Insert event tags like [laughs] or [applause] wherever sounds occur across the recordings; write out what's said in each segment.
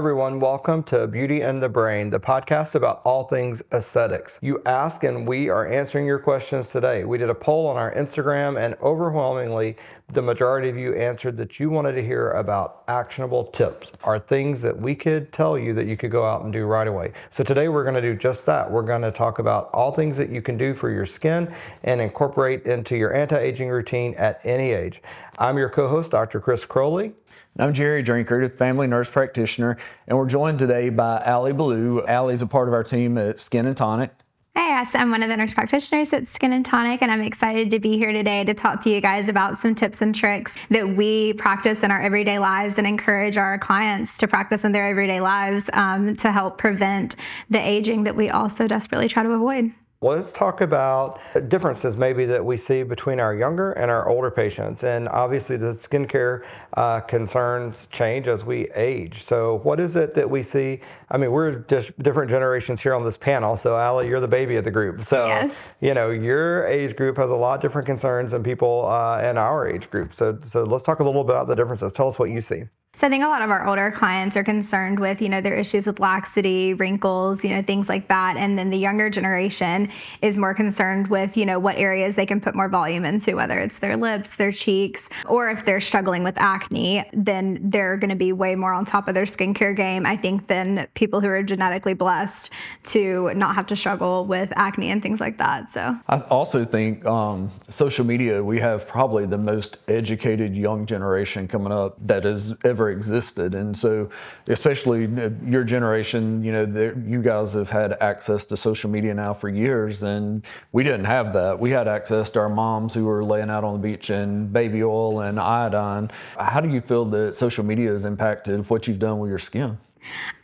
Everyone. Welcome to Beauty and the Brain, the podcast about all things aesthetics. You ask, and we are answering your questions today. We did a poll on our Instagram, and overwhelmingly, the majority of you answered that you wanted to hear about actionable tips, are things that we could tell you that you could go out and do right away. So today we're going to do just that. We're going to talk about all things that you can do for your skin and incorporate into your anti-aging routine at any age. I'm your co-host, Dr. Chris Croley. I'm Jerry Drinkard, family nurse practitioner, and we're joined today by Allie Ballew. Allie's a part of our team at Skin and Tonic. Hey, yes, I'm one of the nurse practitioners at Skin and Tonic, and I'm excited to be here today to talk to you guys about some tips and tricks that we practice in our everyday lives and encourage our clients to practice in their everyday lives um, to help prevent the aging that we also desperately try to avoid. Let's talk about differences maybe that we see between our younger and our older patients. And obviously, the skincare uh, concerns change as we age. So, what is it that we see? I mean, we're just different generations here on this panel. So, Allie, you're the baby of the group. So, yes. you know, your age group has a lot of different concerns than people uh, in our age group. So, so let's talk a little bit about the differences. Tell us what you see. So I think a lot of our older clients are concerned with, you know, their issues with laxity, wrinkles, you know, things like that. And then the younger generation is more concerned with, you know, what areas they can put more volume into, whether it's their lips, their cheeks, or if they're struggling with acne, then they're going to be way more on top of their skincare game, I think, than people who are genetically blessed to not have to struggle with acne and things like that. So I also think um, social media, we have probably the most educated young generation coming up that has ever existed. And so, especially your generation, you know, you guys have had access to social media now for years, and we didn't have that. We had access to our moms who were laying out on the beach in baby oil and iodine. How do you feel that social media has impacted what you've done with your skin?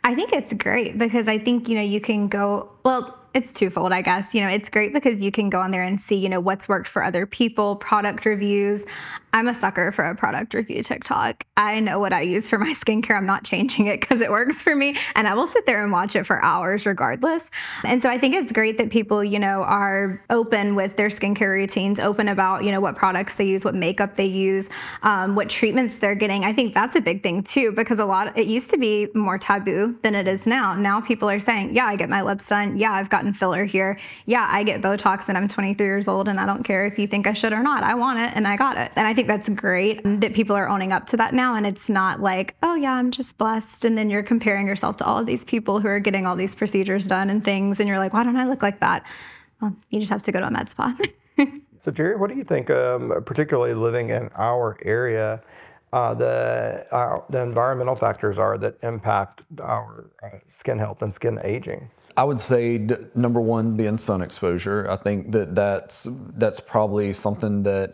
I think it's great because I think, you know, you can go, well, it's twofold, I guess. You know, it's great because you can go on there and see, you know, what's worked for other people, product reviews. I'm a sucker for a product review TikTok. I know what I use for my [laughs] skincare. I'm not changing it because it works for me. And I will sit there and watch it for hours regardless. And so I think it's great that people, you know, are open with their skincare routines, open about, you know, what products they use, what makeup they use, um, what treatments they're getting. I think that's a big thing too, because a lot, it used to be more taboo than it is now. Now people are saying, yeah, I get my lips done. Yeah, I've gotten filler here. Yeah, I get Botox and I'm 23 years old and I don't care if you think I should or not. I want it and I got it. And I think that's great that people are owning up to that now. And it's not like, oh, yeah, I'm just blessed. And then you're comparing yourself to all of these people who are getting all these procedures done and things. And you're like, why don't I look like that? Well, you just have to go to a med spa. [laughs] so, Jerry, what do you think, um, particularly living in our area? Uh, the uh, the environmental factors are that impact our uh, skin health and skin aging. I would say number one being sun exposure. I think that that's that's probably something that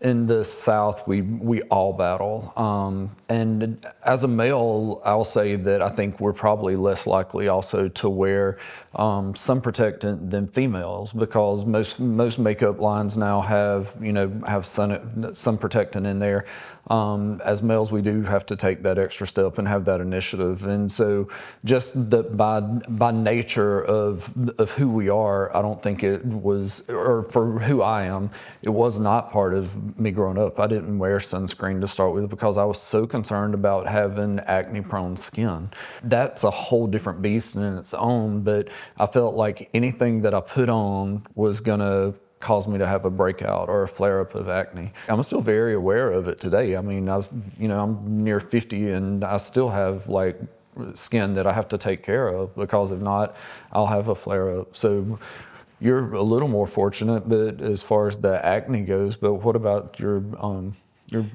in the South, we we all battle. Um, and as a male, I'll say that I think we're probably less likely also to wear um, sun protectant than females because most most makeup lines now have you know have sun sun protectant in there. Um, as males, we do have to take that extra step and have that initiative. And so, just the, by by nature of of who we are, I don't think it was, or for who I am, it was not part of me growing up. I didn't wear sunscreen to start with because I was so concerned about having acne-prone skin. That's a whole different beast in its own. But I felt like anything that I put on was gonna cause me to have a breakout or a flare up of acne. I'm still very aware of it today. I mean, I've, you know, I'm near 50 and I still have like skin that I have to take care of because if not, I'll have a flare up. So you're a little more fortunate, but as far as the acne goes, but what about your um, your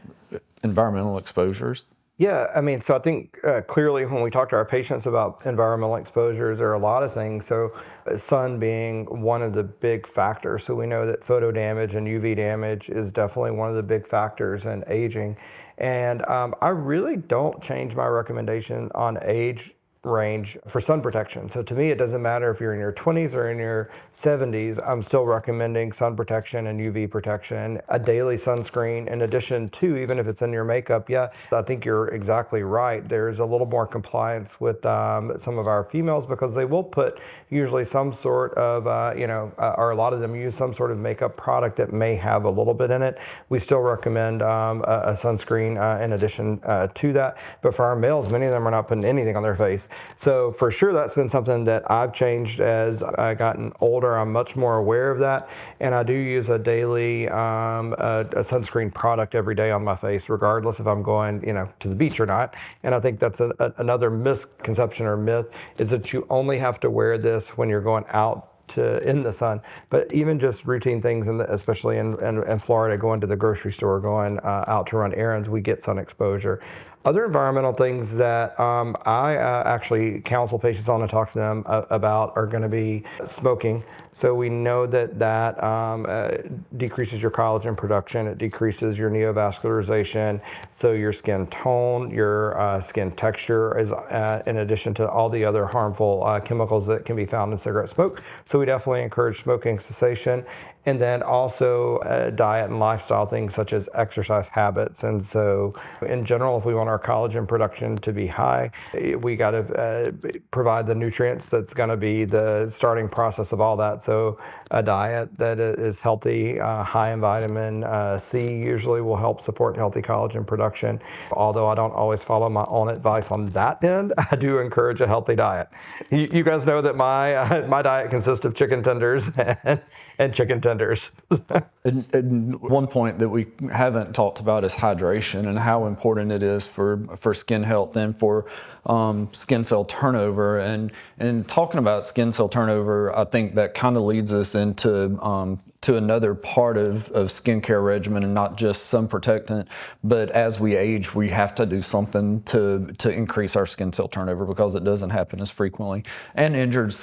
environmental exposures? Yeah, I mean, so I think uh, clearly when we talk to our patients about environmental exposures, there are a lot of things. So, uh, sun being one of the big factors. So, we know that photo damage and UV damage is definitely one of the big factors in aging. And um, I really don't change my recommendation on age range for sun protection. So to me, it doesn't matter if you're in your 20s or in your 70s. I'm still recommending sun protection and UV protection, a daily sunscreen. In addition to, even if it's in your makeup, yeah, I think you're exactly right. There's a little more compliance with um, some of our females because they will put usually some sort of, uh, you know, uh, or a lot of them use some sort of makeup product that may have a little bit in it. We still recommend um, a, a, sunscreen uh, in addition uh, to that. But for our males, many of them are not putting anything on their face. So for sure, that's been something that I've changed as I've gotten older. I'm much more aware of that, and I do use a daily um, a, a sunscreen product every day on my face, regardless if I'm going, you know, to the beach or not. And I think that's a, another misconception or myth is that you only have to wear this when you're going out to in the sun. But even just routine things, in the, especially in, in, in, Florida, going to the grocery store, going uh, out to run errands, we get sun exposure. Other environmental things that um, I uh, actually counsel patients on and talk to them uh, about are going to be smoking. So we know that that um, uh, decreases your collagen production, it decreases your neovascularization, so your skin tone, your uh, skin texture is uh, in addition to all the other harmful uh, chemicals that can be found in cigarette smoke. So we definitely encourage smoking cessation and then also diet and lifestyle things such as exercise habits. And so, in general, if we want our collagen production to be high, we got to uh, provide the nutrients that's going to be the starting process of all that. So, a diet that is healthy, uh, high in vitamin uh, C, usually will help support healthy collagen production. Although I don't always follow my own advice on that end, [laughs] I do encourage a healthy diet. You, you guys know that my [laughs] my diet consists of chicken tenders [laughs] and chicken tenders [laughs] and, and, one point that we haven't talked about is hydration and how important it is for, for skin health and for um, skin cell turnover. And, and talking about skin cell turnover, I think that kind of leads us into um, to another part of, of skincare regimen and not just sun protectant. But as we age, we have to do something to, to increase our skin cell turnover because it doesn't happen as frequently. And injured,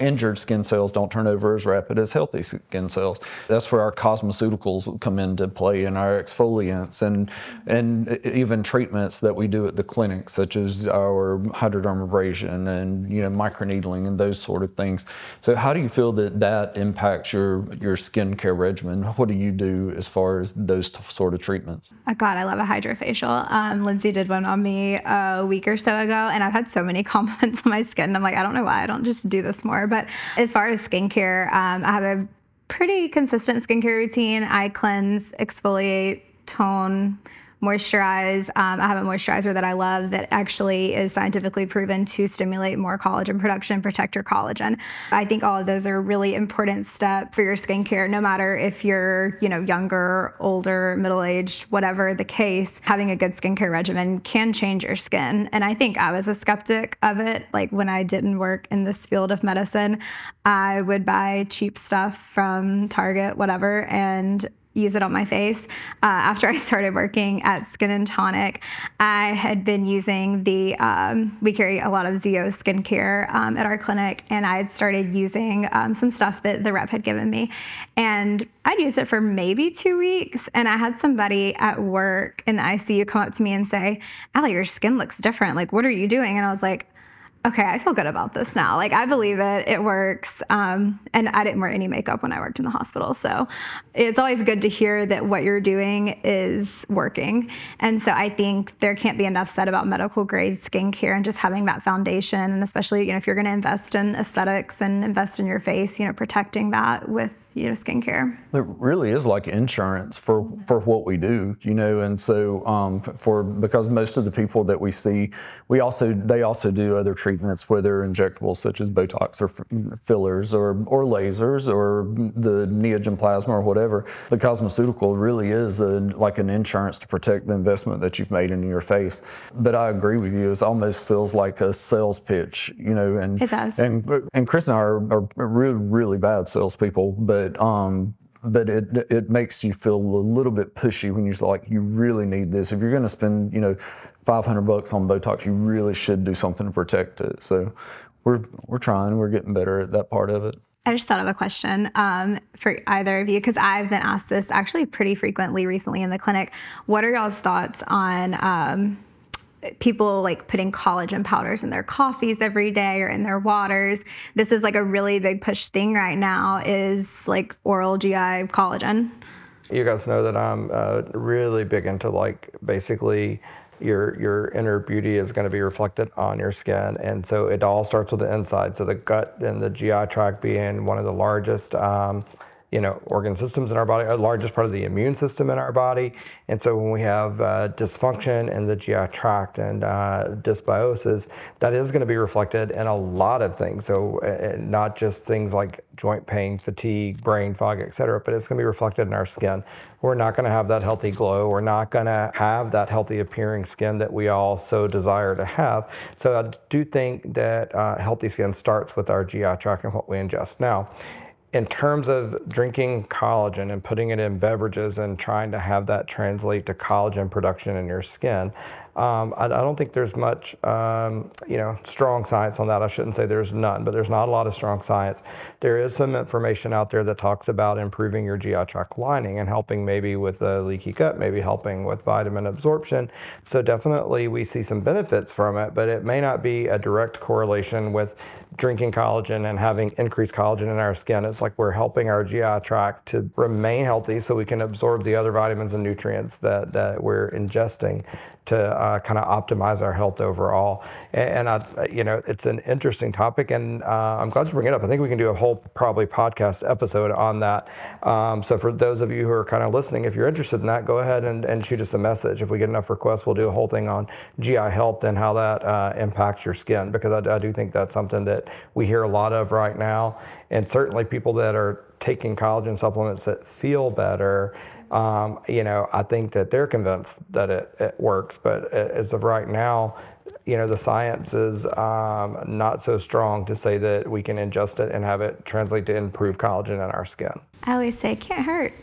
injured skin cells don't turn over as rapid as healthy skin cells. That's where our cosmeceuticals come into play and our exfoliants and, and even treatments that we do at the clinic, such as our hydrodermabrasion and you know microneedling and those sort of things. So how do you feel that that impacts your, your skin skincare regimen. What do you do as far as those t- sort of treatments? Oh God, I love a hydrofacial. Um, Lindsay did one on me a week or so ago, and I've had so many [laughs] compliments on my skin. I'm like, I don't know why I don't just do this more. But as far as skincare, um, I have a pretty consistent skincare routine. I cleanse, exfoliate, tone moisturize. Um, I have a moisturizer that I love that actually is scientifically proven to stimulate more collagen production, protect your collagen. I think all of those are really important steps for your skincare, no matter if you're, you know, younger, older, middle-aged, whatever the case, having a good skincare regimen can change your skin. And I think I was a skeptic of it. Like when I didn't work in this field of medicine, I would buy cheap stuff from Target, whatever, and use it on my face. Uh, after I [laughs] started working at Skin and Tonic, I had been using the, um, we carry a lot of ZO skincare um, at our clinic, and I had started using um, some stuff that the rep had given me. And I'd used it for maybe two weeks, and I had somebody at work in the ICU come up to me and say, Allie, your skin looks different. Like, what are you doing? And I was like, okay, I feel good about this now. Like I believe it, it works. Um, and I didn't wear any makeup when I worked in the hospital, so it's always good to hear that what you're doing is working. And so I think there can't be enough said about medical grade skincare and just having that foundation, and especially you know if you're going to invest in aesthetics and invest in your face, you know, protecting that with you know skincare. It really is like insurance for for what we do, you know, and so um, for because most of the people that we see, we also they also do other treatments, whether injectables such as Botox or fillers or or lasers or the Neogen plasma or whatever. The cosmeceutical really is a, like an insurance to protect the investment that you've made in your face. But I agree with you; it almost feels like a sales pitch, you know, and it does. and and Chris and I are, are really really bad salespeople, but but um, but it it makes you feel a little bit pushy when you're like you really need this. If you're going to spend you know 500 bucks on Botox, you really should do something to protect it. So we're we're trying. We're getting better at that part of it. I just thought of a question um, for either of you because I've been asked this actually pretty frequently recently in the clinic. What are y'all's thoughts on um, people like putting collagen powders in their coffees every day or in their waters. This is like a really big push thing right now is like oral GI collagen. You guys know that I'm uh, really big into like basically your your inner beauty is going to be reflected on your skin, and so it all starts with the inside. So the gut and the GI tract being one of the largest. Um, you know, organ systems in our body, our largest part of the immune system in our body. And so when we have uh, dysfunction in the GI tract and uh, dysbiosis, that is going to be reflected in a lot of things. So uh, not just things like joint pain, fatigue, brain fog, et cetera, but it's going to be reflected in our skin. We're not going to have that healthy glow. We're not going to have that healthy appearing skin that we all so desire to have. So I do think that uh, healthy skin starts with our GI tract and what we ingest. Now, in terms of drinking collagen and putting it in beverages and trying to have that translate to collagen production in your skin, um, I, I, don't think there's much, um, you know, strong science on that. I shouldn't say there's none, but there's not a lot of strong science. There is some information out there that talks about improving your GI tract lining and helping maybe with a leaky gut, maybe helping with vitamin absorption. So definitely we see some benefits from it, but it may not be a direct correlation with drinking collagen and having increased collagen in our skin. It's like we're helping our GI tract to remain healthy so we can absorb the other vitamins and nutrients that, that we're ingesting to uh, kind of optimize our health overall. And, and I, you know, it's an interesting topic, and uh, I'm glad to bring it up. I think we can do a whole probably podcast episode on that. Um, so for those of you who are kind of listening, if you're interested in that, go ahead and, and shoot us a message. If we get enough requests, we'll do a whole thing on GI health and how that uh, impacts your skin, because I, I do think that's something that we hear a lot of right now, and certainly people that are taking collagen supplements that feel better um, you know, I think that they're convinced that it, it works, but as of right now, you know, the science is um, not so strong to say that we can ingest it and have it translate to improve collagen in our skin. I always say it can't hurt.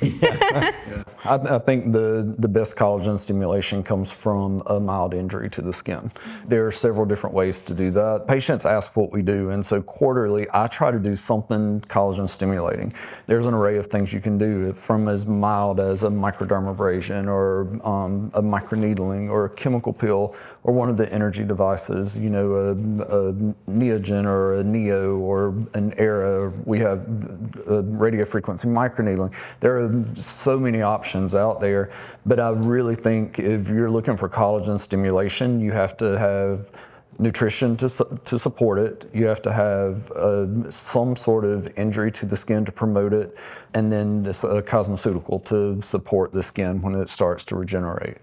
yeah. [laughs] I, I, think the, the best collagen stimulation comes from a mild injury to the skin. There are several different ways to do that. Patients ask what we do, and so quarterly I try to do something collagen stimulating. There's an array of things you can do from as mild as a microdermabrasion or um, a microneedling or a chemical peel or one of the energy devices, you know, a, a Neogen or a Neo or an Era. We have radio frequency microneedling. There are so many options out there, but I really think if you're looking for collagen stimulation, you have to have nutrition to, to support it. You have to have uh, some sort of injury to the skin to promote it, and then a cosmeceutical to support the skin when it starts to regenerate.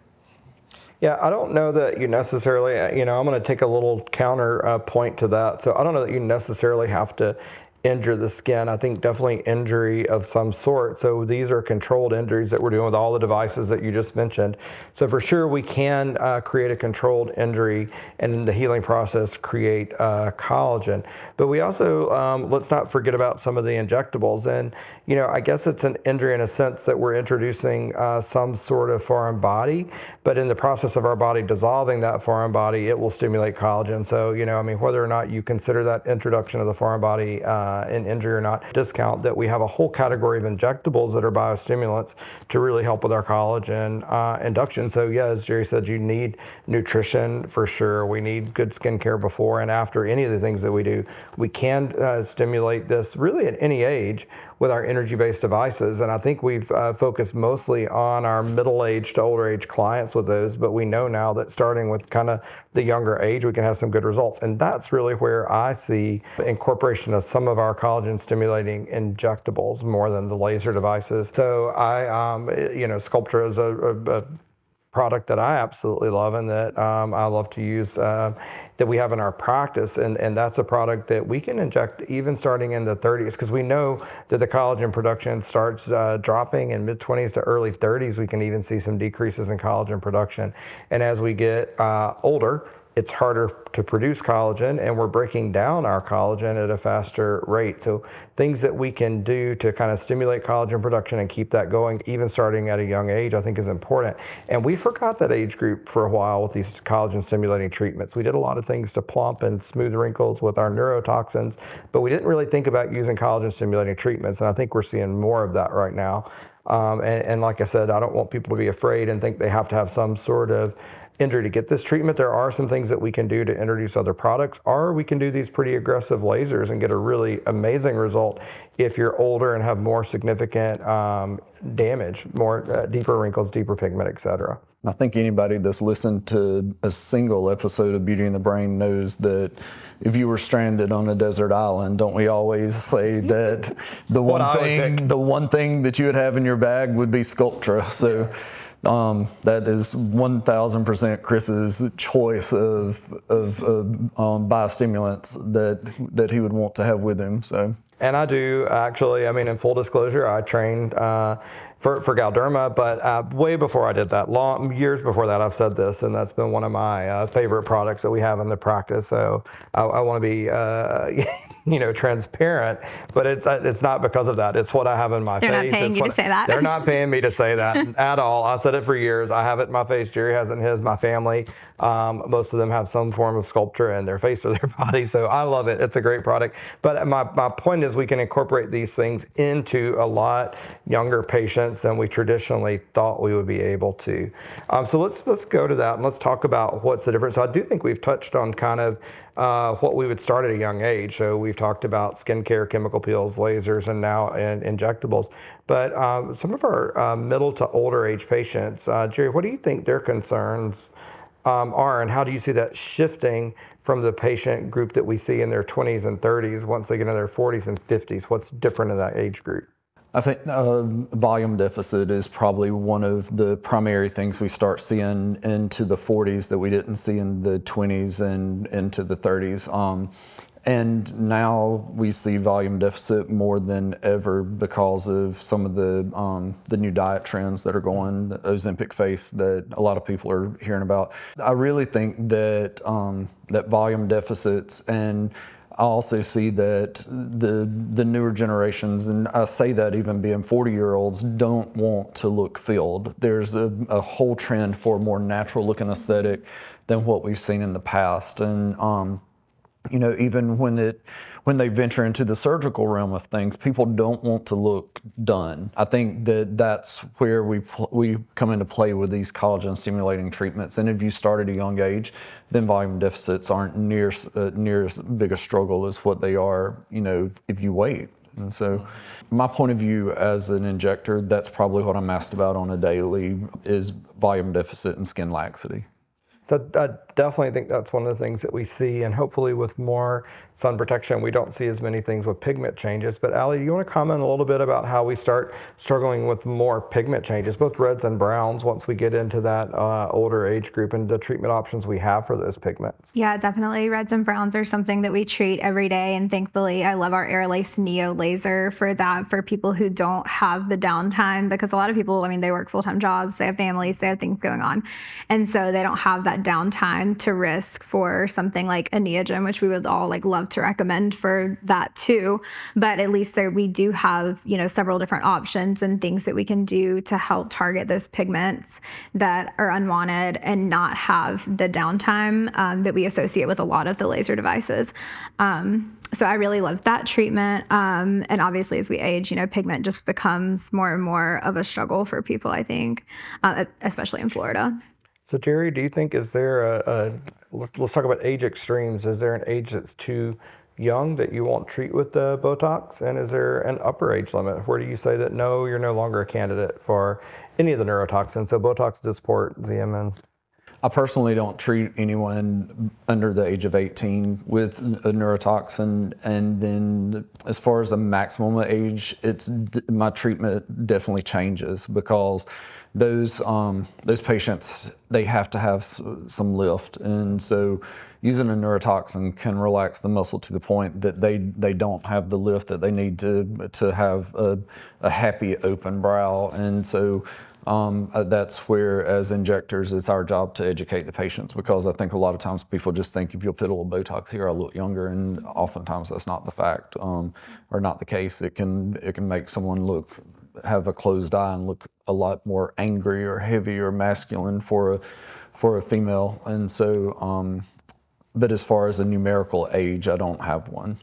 Yeah, I don't know that you necessarily, you know, I'm going to take a little counter uh, point to that. So I don't know that you necessarily have to injure the skin. I think definitely injury of some sort. So these are controlled injuries that we're doing with all the devices that you just mentioned. So for sure, we can uh, create a controlled injury and in the healing process create uh, collagen. But we also, um, let's not forget about some of the injectables. And, you know, I guess it's an injury in a sense that we're introducing uh, some sort of foreign body, but in the process of our body dissolving that foreign body, it will stimulate collagen. So, you know, I mean, whether or not you consider that introduction of the foreign body uh, an injury or not discount that we have a whole category of injectables that are biostimulants to really help with our collagen uh, induction. So yeah, as Jerry said, you need nutrition for sure. We need good skincare before and after any of the things that we do. We can uh, stimulate this really at any age with our energy-based devices. And I think we've uh, focused mostly on our middle-aged to older age clients with those, but we know now that starting with kind of the younger age, we can have some good results. And that's really where I see incorporation of some of our collagen stimulating injectables more than the laser devices. So I, um, you know, Sculptra is a, a, a product that I absolutely love and that um, I love to use uh, that we have in our practice. And, and that's a product that we can inject even starting in the 30s because we know that the collagen production starts uh, dropping in mid 20s to early 30s. We can even see some decreases in collagen production. And as we get uh, older, it's harder to produce collagen and we're breaking down our collagen at a faster rate. So things that we can do to kind of stimulate collagen production and keep that going even starting at a young age I think is important. And we forgot that age group for a while with these collagen stimulating treatments. We did a lot of things to plump and smooth wrinkles with our neurotoxins, but we didn't really think about using collagen stimulating treatments and I think we're seeing more of that right now. Um, and, and, like I said, I don't want people to be afraid and think they have to have some sort of injury to get this treatment, there are some things that we can do to introduce other products, or we can do these pretty aggressive lasers and get a really amazing result if you're older and have more significant um, damage, more uh, deeper wrinkles, deeper pigment, et cetera. I think anybody that's listened to a single episode of Beauty and the Brain knows that if you were stranded on a desert island, don't we always say [laughs] that the one thing the one thing that you would have in your bag would be Sculptra. So um, that is 1,000% Chris's choice of, of, of um, biostimulants that, that he would want to have with him. So. And I do actually, I mean, in full disclosure, I trained uh, for, for Galderma, but uh, way before I did that, long years before that, I've said this, and that's been one of my uh, favorite products that we have in the practice. So I, I want to be, uh, [laughs] [laughs] you know, transparent, but it's uh, it's not because of that. It's what I have in my they're face. They're not paying it's you to say that. They're not [laughs] paying me to say that at all. I said it for years. I have it in my face. Jerry has it in his. My family, um, most of them have some form of Sculptra in their face or their [laughs] body. So I love it. It's a great product. But my, my point is we can incorporate these things into a lot younger patients than we traditionally thought we would be able to. Um, so let's let's go to that and let's talk about what's the difference. So I do think we've touched on kind of uh, what we would start at a young age. So we've talked about skincare, chemical peels, lasers, and now in, injectables. But uh, some of our uh, middle to older age patients, uh, Jerry, what do you think their concerns um, are, and how do you see that shifting from the patient group that we see in their 20s and 30s once they get into their 40s and 50s? What's different in that age group? I think uh, volume deficit is probably one of the primary things we start seeing into the 40s that we didn't see in the 20s and into the 30s. Um, and now we see volume deficit more than ever because of some of the um, the new diet trends that are going, the Ozempic face that a lot of people are hearing about. I really think that um, that volume deficits and I also see that the the newer generations, and I say that even being 40 year olds, don't want to look filled. There's a, a whole trend for a more natural looking aesthetic than what we've seen in the past, and um, you know, even when it when they venture into the surgical realm of things, people don't want to look done. I think that that's where we pl- we come into play with these collagen stimulating treatments. And if you start at a young age, then volume deficits aren't near uh, near as big a struggle as what they are, you know, if you wait. And so, my point of view as an injector, that's probably what I'm asked about on a daily is volume deficit and skin laxity. So I definitely think that's one of the things that we see, and hopefully with more sun protection, we don't see as many things with pigment changes. But Allie, do you want to comment a little bit about how we start struggling with more pigment changes, both reds and browns, once we get into that uh, older age group and the treatment options we have for those pigments? Yeah, definitely. Reds and browns are something that we treat every day. And thankfully, I love our Aerolase Neo laser for that, for people who don't have the downtime, because a lot of people, I mean, they work full time jobs, they have families, they have things going on. And so they don't have that downtime to risk for something like a Neogen, which we would all like love to recommend for that too. But at least there we do have, you know, several different options and things that we can do to help target those pigments that are unwanted and not have the downtime um, that we associate with a lot of the laser devices. Um, so I really love that treatment. Um, and obviously, as we age, you know, pigment just becomes more and more of a struggle for people. I think, uh, especially in Florida. So Jerry, do you think is there a, a let's talk about age extremes? Is there an age that's too young that you won't treat with the Botox? And is there an upper age limit? Where do you say that no, you're no longer a candidate for any of the neurotoxins? So Botox, Dysport, Xeomin. I personally don't treat anyone under the age of 18 with a neurotoxin. And then, as far as the maximum age, it's my treatment definitely changes because those um, those patients they have to have some lift, and so using a neurotoxin can relax the muscle to the point that they they don't have the lift that they need to to have a, a happy open brow, and so. Um, uh, that's where, as injectors, it's our job to educate the patients because I think a lot of times people just think if you'll put a little Botox here, I'll look younger, and oftentimes that's not the fact um, or not the case. It can it can make someone look have a closed eye and look a lot more angry or heavy or masculine for a for a female. And so, um, but as far as a numerical age, I don't have one.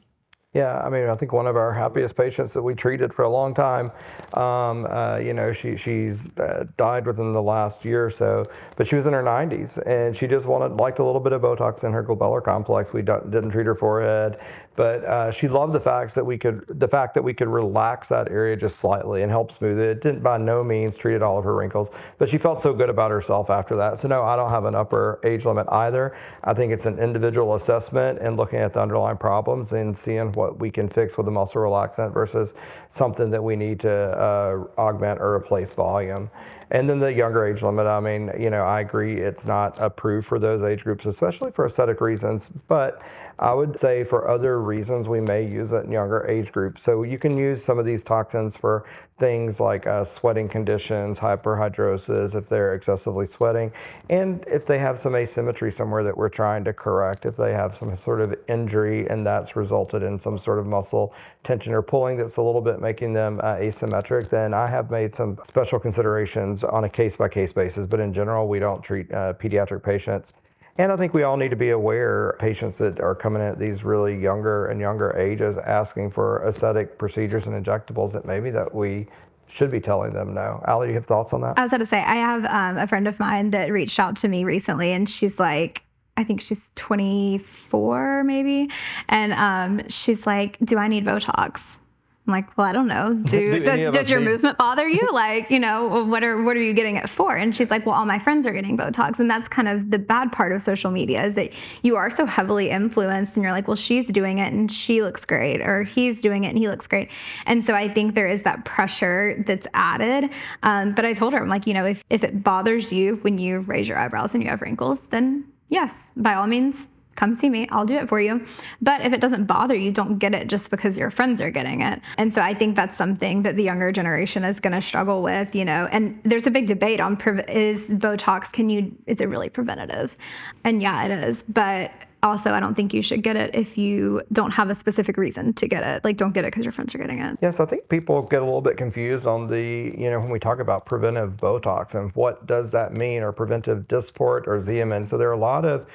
Yeah, I mean, I think one of our happiest patients that we treated for a long time, um, uh, you know, she she's uh, died within the last year or so, but she was in her 90s and she just wanted liked a little bit of Botox in her glabellar complex. We didn't treat her forehead, but uh, she loved the fact that we could the fact that we could relax that area just slightly and help smooth it. It didn't by no means treated all of her wrinkles, but she felt so good about herself after that. So no, I don't have an upper age limit either. I think it's an individual assessment and looking at the underlying problems and seeing what what we can fix with a muscle relaxant versus something that we need to uh, augment or replace volume. And then the younger age limit, I mean, you know, I agree it's not approved for those age groups, especially for aesthetic reasons. But I would say for other reasons, we may use it in younger age groups. So you can use some of these toxins for things like uh, sweating conditions, hyperhidrosis, if they're excessively sweating, and if they have some asymmetry somewhere that we're trying to correct, if they have some sort of injury and that's resulted in some sort of muscle tension or pulling that's a little bit making them uh, asymmetric, then I have made some special considerations on a case by case basis. But in general, we don't treat uh, pediatric patients and I think we all need to be aware patients that are coming in at these really younger and younger ages asking for aesthetic procedures and injectables that maybe that we should be telling them no. Allie, you have thoughts on that? I was going to say, I have um, a friend of mine that reached out to me recently and she's like, I think she's 24 maybe. And um, she's like, do I need Botox? I'm like, well, I don't know. [laughs] Do, do does, does your need... movement bother you? like, you know, what are what are you getting it for? And she's like, well, all my friends are getting Botox, and that's kind of the bad part of social media is that you are so heavily influenced, and you're like, well, she's doing it and she looks great, or he's doing it and he looks great. And so I think there is that pressure that's added. Um, but I told her, I'm like, you know, if if it bothers you when you raise your eyebrows and you have wrinkles, then yes, by all means, come see me. I'll do it for you. But if it doesn't bother you, don't get it just because your friends are getting it. And so I think that's something that the younger generation is going to struggle with, you know. And there's a big debate on is Botox can you is it really preventative? And yeah, it is. But also, I don't think you should get it if you don't have a specific reason to get it. Like, don't get it because your friends are getting it. Yes, I think people get a little bit confused on the, you know, when we talk about preventive Botox and what does that mean, or preventive Dysport or Xeomin. So there are a lot of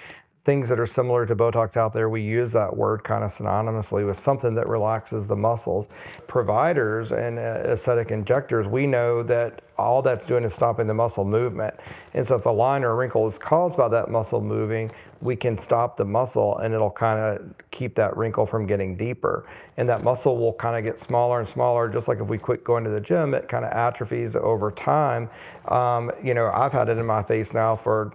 things that are similar to Botox out there, we use that word kind of synonymously with something that relaxes the muscles. Providers and uh, aesthetic injectors, we know that all that's doing is stopping the muscle movement. And so if a line or a wrinkle is caused by that muscle moving, we can stop the muscle and it'll kind of keep that wrinkle from getting deeper. And that muscle will kind of get smaller and smaller, just like if we quit going to the gym, it kind of atrophies over time. Um, you know, I've had it in my face now for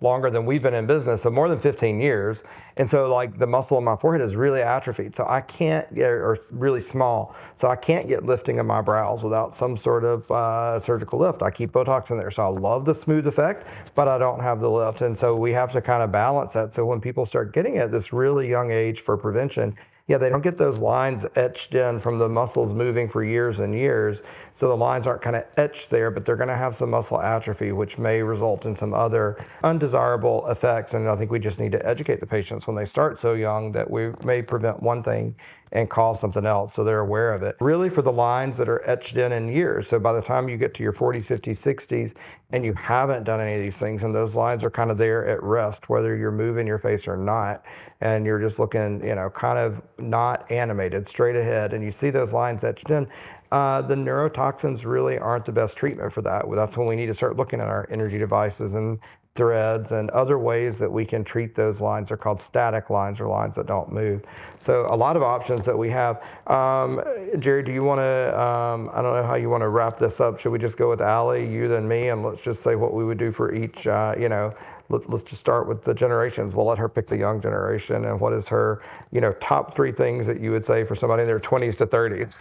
longer than we've been in business, so more than 15 years. And so, like, the muscle in my forehead is really atrophied. So I can't, get, or really small. So I can't get lifting of my brows without some sort of uh, surgical lift. I keep Botox in there. So I love the smooth effect, but I don't have the lift. And so we have to kind of balance that. So when people start getting at this really young age for prevention, yeah, they don't get those lines etched in from the muscles moving for years and years. So the lines aren't kind of etched there, but they're going to have some muscle atrophy, which may result in some other undesirable effects. And I think we just need to educate the patients when they start so young that we may prevent one thing and cause something else so they're aware of it. Really, for the lines that are etched in in years. So by the time you get to your 40s, 50s, 60s, and you haven't done any of these things, and those lines are kind of there at rest, whether you're moving your face or not, and you're just looking, you know, kind of not animated, straight ahead, and you see those lines etched in, uh, the neurotoxins really aren't the best treatment for that. That's when we need to start looking at our energy devices and threads and other ways that we can treat those lines are called static lines or lines that don't move. So a lot of options that we have. Um, Jerry, do you want to, um, I don't know how you want to wrap this up. Should we just go with Allie, you, then me, and let's just say what we would do for each, uh, you know, let, us just start with the generations. We'll let her pick the young generation and what is her, you know, top three things that you would say for somebody in their 20s to 30s.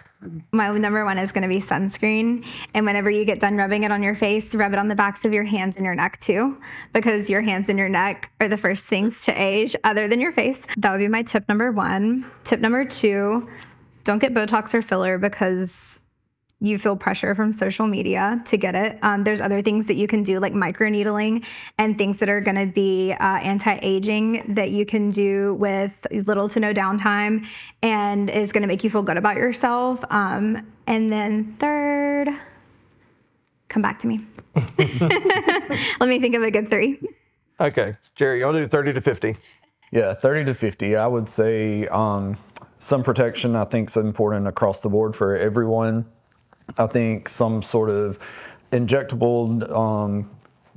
My number one is going to be sunscreen. And whenever you get done rubbing it on your face, rub it on the backs of your hands and your neck too, because your hands and your neck are the first things to age other than your face. That would be my tip number one. Tip number two, don't get Botox or filler because you feel pressure from social media to get it. Um, there's other things that you can do, like microneedling and things that are going to be uh, anti aging that you can do with little to no downtime and is going to make you feel good about yourself. Um, and then, third, come back to me. [laughs] Let me think of a good three. Okay. Jerry, you want to do 30 to 50? Yeah, 30 to 50. I would say um, sun protection, I think, is important across the board for everyone. I think some sort of injectable um,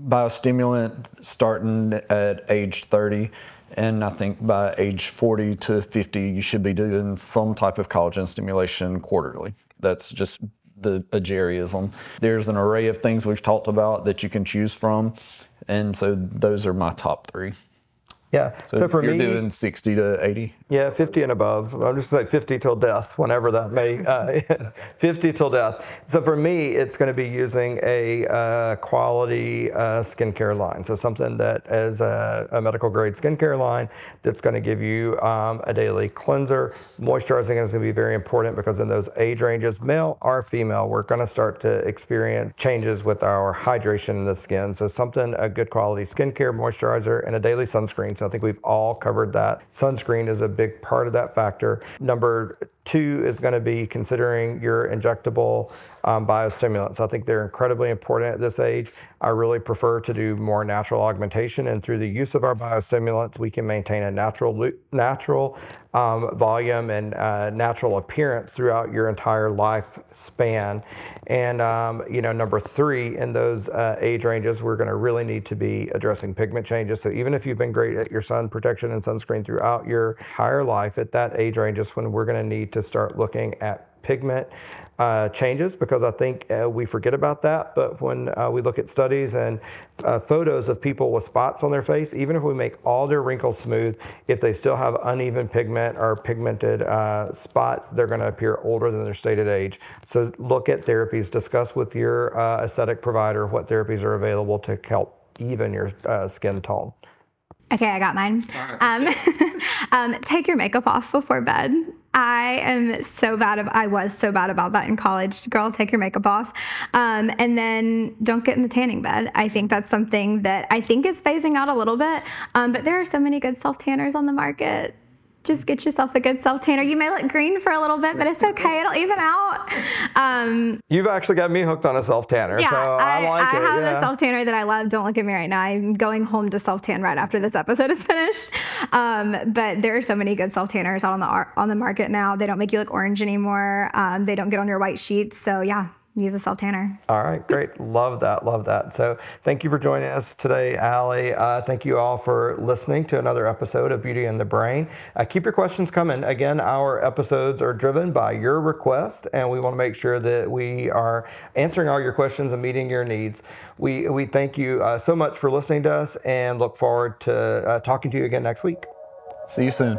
biostimulant starting at age 30. And I think by age 40 to 50, you should be doing some type of collagen stimulation quarterly. That's just the agerism. There's an array of things we've talked about that you can choose from. And so those are my top three. Yeah. So, for you're me, doing 60 to 80. Yeah, 50 and above. I'm just like 50 till death, whenever that may. Uh, [laughs] 50 till death. So for me, it's going to be using a uh, quality uh, skincare line. So something that is a, a, medical grade skincare line that's going to give you um, a daily cleanser. Moisturizing is going to be very important because in those age ranges, male or female, we're going to start to experience changes with our hydration in the skin. So something a good quality skincare moisturizer and a daily sunscreen. So I think we've all covered that. Sunscreen is a big part of that factor. Number two is going to be considering your injectable um, biostimulants. I think they're incredibly important at this age. I really prefer to do more natural augmentation, and through the use of our biostimulants, we can maintain a natural natural um, volume and uh, natural appearance throughout your entire lifespan. And um, you know, number three in those uh, age ranges, we're going to really need to be addressing pigment changes. So even if you've been great at your sun protection and sunscreen throughout your entire life, at that age range is when we're going to need to start looking at pigment uh, changes because I think uh, we forget about that. But when uh, we look at studies and uh, photos of people with spots on their face, even if we make all their wrinkles smooth, if they still have uneven pigment or pigmented uh, spots, they're going to appear older than their stated age. So look at therapies, discuss with your uh, aesthetic provider what therapies are available to help even your skin tone. Okay, I got mine. Um, [laughs] um, take your makeup off before bed. I am so bad. Of, I was so bad about that in college. Girl, take your makeup off, um, and then don't get in the tanning bed. I think that's something that I think is phasing out a little bit. Um, but there are so many good self tanners on the market just get yourself a good self tanner. You may look green for a little bit, but it's okay. It'll even out. Um, You've actually got me hooked on a self tanner. Yeah, so I, I, like I it. have yeah. a self tanner that I love. Don't look at me right now. I'm going home to self tan right after this episode is finished. Um, but there are so many good self tanners out on the on the market now. They don't make you look orange anymore. Um, they don't get on your white sheets. So yeah, use a self tanner. All right, great. [laughs] love that. Love that. So thank you for joining us today, Allie. Uh, thank you all for listening to another episode of Beauty in the Brain. Uh, keep your questions coming. Again, our episodes are driven by your request, and we want to make sure that we are answering all your questions and meeting your needs. We, we thank you uh, so much for listening to us and look forward to uh, talking to you again next week. See you soon.